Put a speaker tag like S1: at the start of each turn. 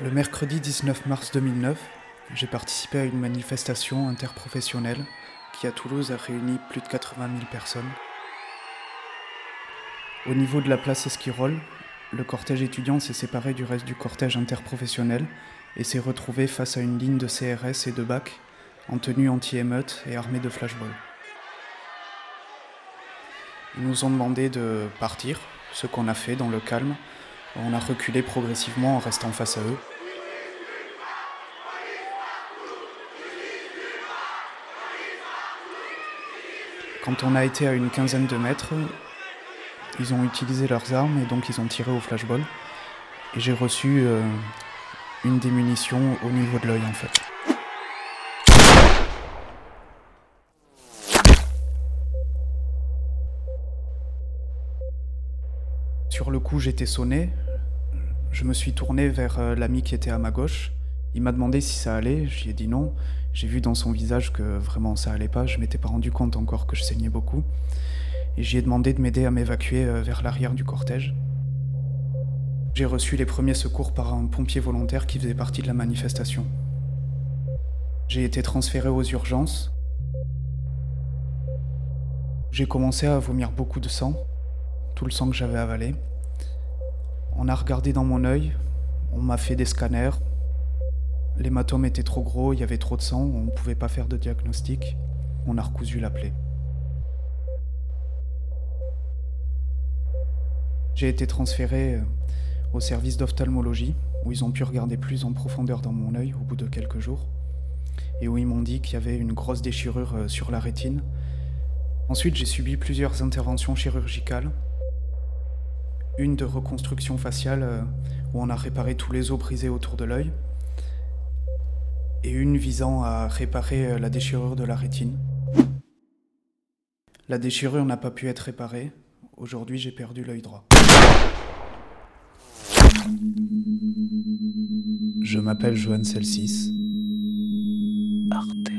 S1: Le mercredi 19 mars 2009, j'ai participé à une manifestation interprofessionnelle qui à Toulouse a réuni plus de 80 000 personnes. Au niveau de la place Esquirol, le cortège étudiant s'est séparé du reste du cortège interprofessionnel et s'est retrouvé face à une ligne de CRS et de BAC en tenue anti-émeute et armée de flashballs. Ils nous ont demandé de partir, ce qu'on a fait dans le calme, on a reculé progressivement en restant face à eux. Quand on a été à une quinzaine de mètres, ils ont utilisé leurs armes et donc ils ont tiré au flashball. Et j'ai reçu euh, une démunition au niveau de l'œil en fait. Sur le coup, j'étais sonné. Je me suis tourné vers euh, l'ami qui était à ma gauche. Il m'a demandé si ça allait. J'y ai dit non. J'ai vu dans son visage que vraiment ça allait pas. Je m'étais pas rendu compte encore que je saignais beaucoup. Et j'y ai demandé de m'aider à m'évacuer euh, vers l'arrière du cortège. J'ai reçu les premiers secours par un pompier volontaire qui faisait partie de la manifestation. J'ai été transféré aux urgences. J'ai commencé à vomir beaucoup de sang tout le sang que j'avais avalé. On a regardé dans mon œil, on m'a fait des scanners. L'hématome était trop gros, il y avait trop de sang, on ne pouvait pas faire de diagnostic. On a recousu la plaie. J'ai été transféré euh, au service d'ophtalmologie, où ils ont pu regarder plus en profondeur dans mon œil au bout de quelques jours, et où ils m'ont dit qu'il y avait une grosse déchirure euh, sur la rétine. Ensuite, j'ai subi plusieurs interventions chirurgicales une de reconstruction faciale euh, où on a réparé tous les os brisés autour de l'œil, et une visant à réparer euh, la déchirure de la rétine. La déchirure n'a pas pu être réparée. Aujourd'hui, j'ai perdu l'œil droit.
S2: Je m'appelle Johan Celsis.
S3: Arte.